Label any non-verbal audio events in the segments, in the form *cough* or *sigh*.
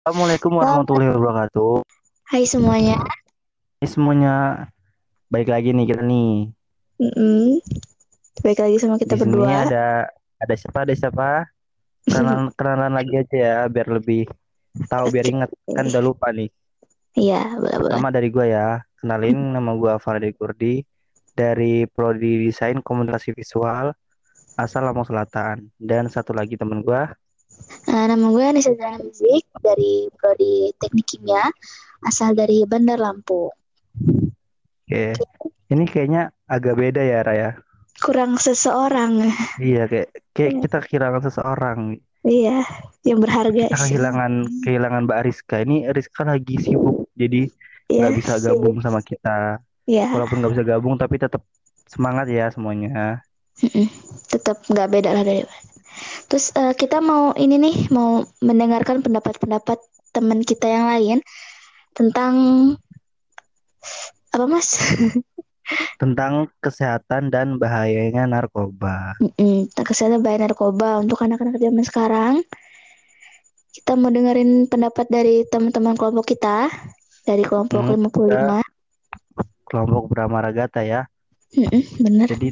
Assalamualaikum warahmatullahi wabarakatuh. Hai semuanya. Ini semuanya baik lagi nih kita nih. Mm-mm. Baik lagi sama kita Di berdua. ada ada siapa ada siapa? Kenalan *laughs* kenalan lagi aja ya biar lebih tahu biar Oke. inget kan udah lupa nih. Iya, boleh-boleh. Nama dari gua ya. Kenalin nama gua Fardi Kurdi dari Prodi Desain Komunikasi Visual asal Lampung Selatan. Dan satu lagi temen gua Nah, nama gue Anissa Zana Muzik dari Prodi Teknik Kimia, asal dari Bandar Lampung. Oke. Ini kayaknya agak beda ya Raya. Kurang seseorang. Iya kayak kayak Iya. kita kehilangan seseorang. Iya, yang berharga Kita sih. kehilangan kehilangan Mbak Rizka. Ini Rizka lagi sibuk jadi Iya, nggak bisa sibuk. gabung sama kita. Iya, Walaupun nggak bisa gabung tapi tetap semangat ya semuanya. mm-mm. tetap nggak beda lah dari. Terus eh, kita mau ini nih, mau mendengarkan pendapat-pendapat teman kita yang lain tentang apa Mas? *laughs* Tentang kesehatan dan bahayanya narkoba. Mm-mm, tentang kesehatan bahaya narkoba untuk anak-anak zaman sekarang. Kita mau dengerin pendapat dari teman-teman kelompok kita dari kelompok Hmm, 55. Kelompok Brahma Ragata ya. Mm-mm, bener. Jadi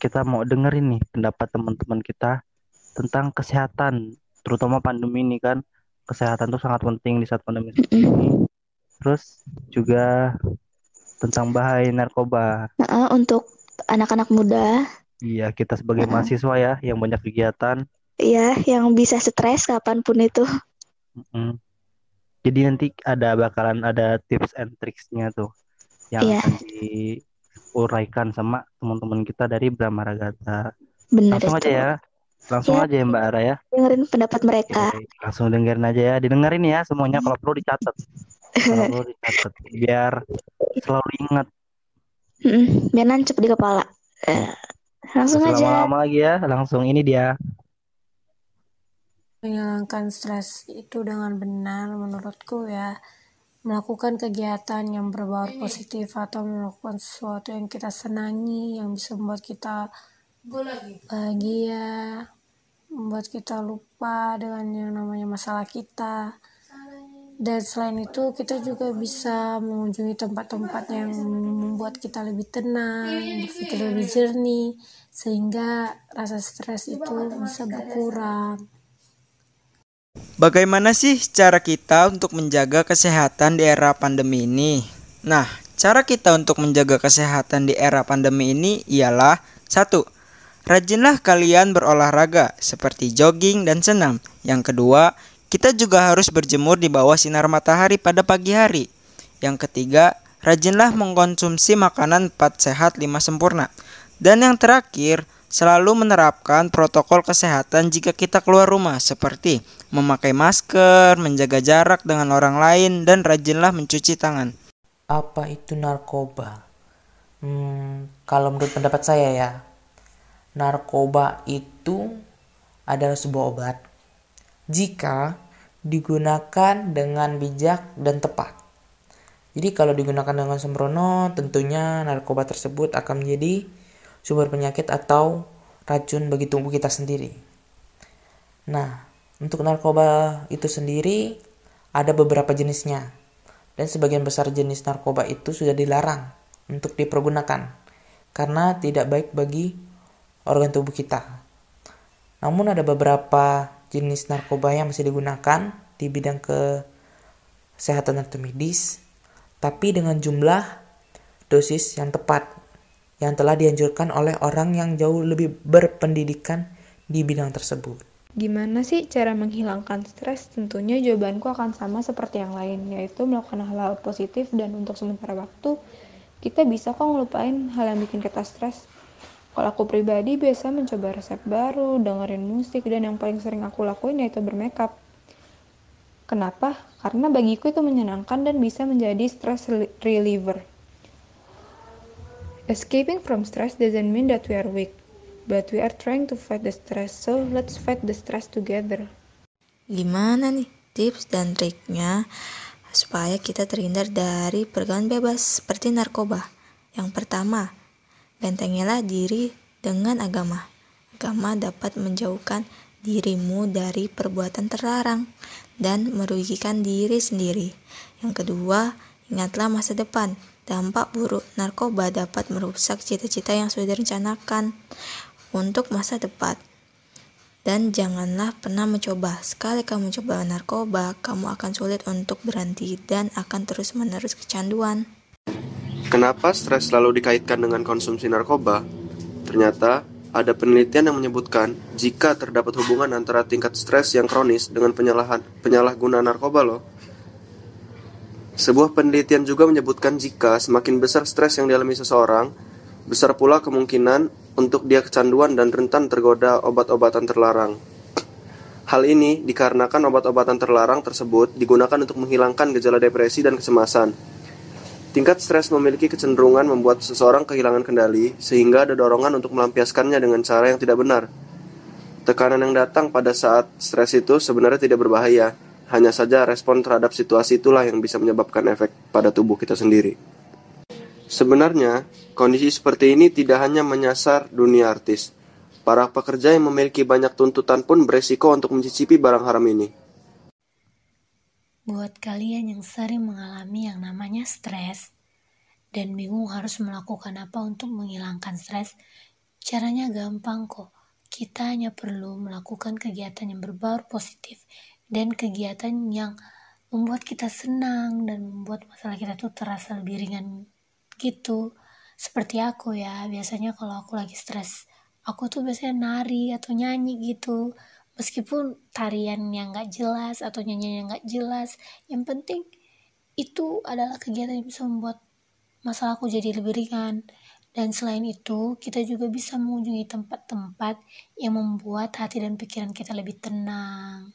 kita mau dengerin nih pendapat teman-teman kita tentang kesehatan, terutama pandemi ini kan. Kesehatan tuh sangat penting di saat pandemi Mm-mm. ini. Terus juga tentang bahaya narkoba. Nah, untuk anak-anak muda, Iya, kita sebagai Nah. mahasiswa ya yang banyak kegiatan. ya yang bisa stres kapan pun itu. Mm. Jadi nanti ada bakalan ada tips and tricksnya tuh yang Iya. akan diuraikan sama teman-teman kita dari Brahma Ragata. Bener Langsung itu. aja ya. Langsung Ya. aja ya Mbak Ara ya. Dengerin pendapat mereka. Oke, langsung dengerin aja ya. Didengerin ya semuanya kalau perlu dicatat. Kalau perlu dicatat biar selalu ingat. Biar nancep di kepala. Eh, langsung Terus aja. lama-lama lagi ya. Langsung ini dia. Menghilangkan stres itu dengan benar menurutku ya melakukan kegiatan yang berbau positif atau melakukan sesuatu yang kita senangi yang bisa membuat kita bahagia membuat kita lupa dengan yang namanya masalah kita. Dan selain itu kita juga bisa mengunjungi tempat-tempat yang membuat kita lebih tenang berpikir lebih jernih sehingga rasa stres itu bisa berkurang Bagaimana sih cara kita untuk menjaga kesehatan di era pandemi ini? Nah, cara kita untuk menjaga kesehatan di era pandemi ini ialah satu, Rajinlah kalian berolahraga seperti jogging dan senam. Yang kedua, kita juga harus berjemur di bawah sinar matahari pada pagi hari. Yang ketiga, rajinlah mengkonsumsi makanan 4 sehat 5 sempurna. Dan yang terakhir, selalu menerapkan protokol kesehatan jika kita keluar rumah seperti memakai masker, menjaga jarak dengan orang lain, dan rajinlah mencuci tangan. Apa itu narkoba? Hmm, kalau menurut pendapat saya ya, narkoba itu adalah sebuah obat jika digunakan dengan bijak dan tepat. Jadi kalau digunakan dengan sembrono, tentunya narkoba tersebut akan menjadi sumber penyakit atau racun bagi tubuh kita sendiri. Nah, untuk narkoba itu sendiri ada beberapa jenisnya. Dan sebagian besar jenis narkoba itu sudah dilarang untuk dipergunakan karena tidak baik bagi organ tubuh kita. Namun ada beberapa jenis narkoba yang masih digunakan di bidang kesehatan atau medis, tapi dengan jumlah dosis yang tepat yang telah dianjurkan oleh orang yang jauh lebih berpendidikan di bidang tersebut. Gimana sih cara menghilangkan stres? Tentunya jawabanku akan sama seperti yang lain, yaitu melakukan hal-hal positif dan untuk sementara waktu kita bisa kok ngelupain hal yang bikin kita stres. Kalau aku pribadi biasa mencoba resep baru, dengerin musik, dan yang paling sering aku lakuin yaitu bermakeup. Kenapa? Karena bagiku itu menyenangkan dan bisa menjadi stress reliever. Escaping from stress doesn't mean that we are weak, but we are trying to fight the stress, so let's fight the stress together. Gimana nih tips dan triknya supaya kita terhindar dari pergaulan bebas seperti narkoba? Yang pertama, bentengilah diri dengan agama. Agama dapat menjauhkan dirimu dari perbuatan terlarang dan merugikan diri sendiri. Yang kedua, ingatlah masa depan. Dampak buruk narkoba dapat merusak cita-cita yang sudah direncanakan untuk masa depan. Dan janganlah pernah mencoba. Sekali kamu mencoba narkoba, kamu akan sulit untuk berhenti dan akan terus-menerus kecanduan. Kenapa stres selalu dikaitkan dengan konsumsi narkoba? Ternyata, ada penelitian yang menyebutkan jika terdapat hubungan antara tingkat stres yang kronis dengan penyalahgunaan narkoba loh. Sebuah penelitian juga menyebutkan jika semakin besar stres yang dialami seseorang, besar pula kemungkinan untuk dia kecanduan dan rentan tergoda obat-obatan terlarang. Hal ini dikarenakan obat-obatan terlarang tersebut digunakan untuk menghilangkan gejala depresi dan kecemasan. Tingkat stres memiliki kecenderungan membuat seseorang kehilangan kendali, sehingga ada dorongan untuk melampiaskannya dengan cara yang tidak benar. Tekanan yang datang pada saat stres itu sebenarnya tidak berbahaya, hanya saja respon terhadap situasi itulah yang bisa menyebabkan efek pada tubuh kita sendiri. Sebenarnya, kondisi seperti ini tidak hanya menyasar dunia artis. Para pekerja yang memiliki banyak tuntutan pun beresiko untuk mencicipi barang haram ini. Buat kalian yang sering mengalami yang namanya stres dan bingung harus melakukan apa untuk menghilangkan stres, caranya gampang kok. Kita hanya perlu melakukan kegiatan yang berbaur positif dan kegiatan yang membuat kita senang dan membuat masalah kita tuh terasa lebih ringan gitu. Seperti aku ya biasanya kalau aku lagi stres aku tuh biasanya nari atau nyanyi gitu. Meskipun tarian yang gak jelas atau nyanyian yang gak jelas yang penting itu adalah kegiatan yang bisa membuat masalahku jadi lebih ringan. Dan selain itu, kita juga bisa mengunjungi tempat-tempat yang membuat hati dan pikiran kita lebih tenang.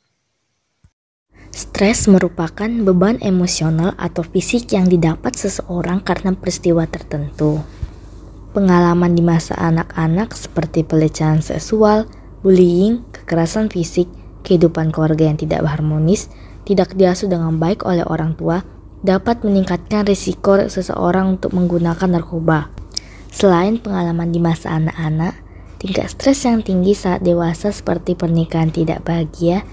Stres merupakan beban emosional atau fisik yang didapat seseorang karena peristiwa tertentu. Pengalaman di masa anak-anak seperti pelecehan seksual, bullying, kekerasan fisik, kehidupan keluarga yang tidak harmonis, tidak diasuh dengan baik oleh orang tua, dapat meningkatkan risiko seseorang untuk menggunakan narkoba. Selain pengalaman di masa anak-anak, tingkat stres yang tinggi saat dewasa seperti pernikahan tidak bahagia,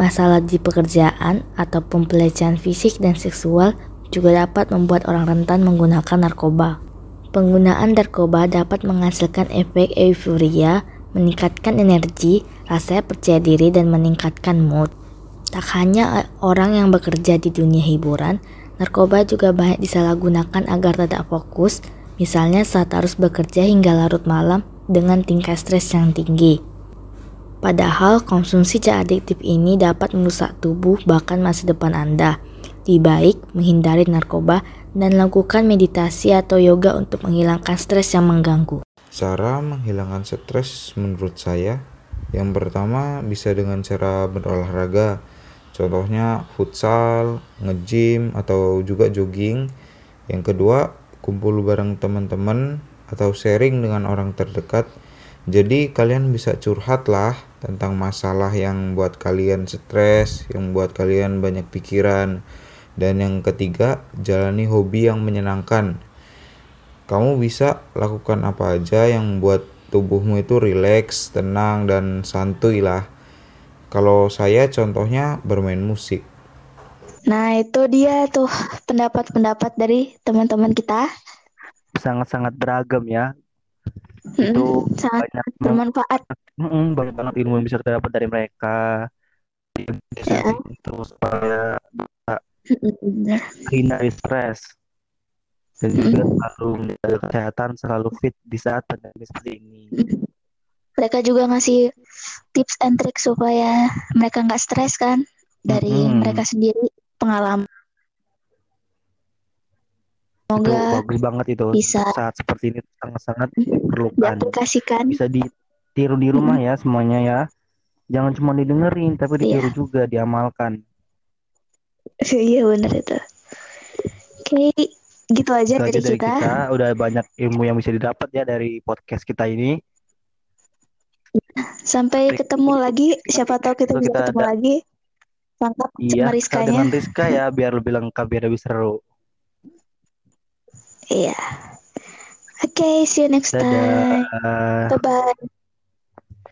Masalah di pekerjaan ataupun pelecehan fisik dan seksual juga dapat membuat orang rentan menggunakan narkoba. Penggunaan narkoba dapat menghasilkan efek euforia, meningkatkan energi, rasa percaya diri, dan meningkatkan mood. Tak hanya orang yang bekerja di dunia hiburan, narkoba juga banyak disalahgunakan agar tidak fokus, misalnya saat harus bekerja hingga larut malam dengan tingkat stres yang tinggi. Padahal konsumsi zat adiktif ini dapat merusak tubuh bahkan masa depan Anda. Lebih baik menghindari narkoba dan lakukan meditasi atau yoga untuk menghilangkan stres yang mengganggu. Cara menghilangkan stres menurut saya yang pertama bisa dengan cara berolahraga. Contohnya futsal, nge-gym atau juga jogging. Yang kedua, kumpul bareng teman-teman atau sharing dengan orang terdekat. Jadi kalian bisa curhat lah tentang masalah yang buat kalian stres, yang buat kalian banyak pikiran. Dan yang ketiga, jalani hobi yang menyenangkan. Kamu bisa lakukan apa aja yang buat tubuhmu itu rileks, tenang, dan santuy lah. Kalau saya contohnya bermain musik. Nah, itu dia tuh pendapat-pendapat dari teman-teman kita. Sangat-sangat beragam ya. Hmm, Itu sangat banyak bermanfaat. Mm-mm, banyak banget ilmu yang bisa kita dapat dari mereka Ya. itu supaya bisa Benar. hindari stres dan juga selalu menjaga kesehatan selalu fit di saat pandemi seperti ini Mereka juga ngasih tips and trick supaya mereka nggak stres kan dari mereka sendiri pengalaman. Itu Semoga bagus banget itu bisa saat seperti ini sangat-sangat diperlukan diaplikasikan. bisa ditiru di rumah ya semuanya ya jangan cuma didengerin tapi ditiru Iya. juga diamalkan *laughs* Iya benar itu. Oke, gitu aja itu aja dari dari kita. kita udah banyak ilmu yang bisa didapat ya dari podcast kita ini Sampai ketemu lagi. Siapa tahu kita Itu bisa kita ketemu ada- lagi. Lengkap iya sama kita Rizkanya. dengan Rizka ya biar lebih lengkap biar lebih seru Iya. Oke, see you next time. dadah Bye bye.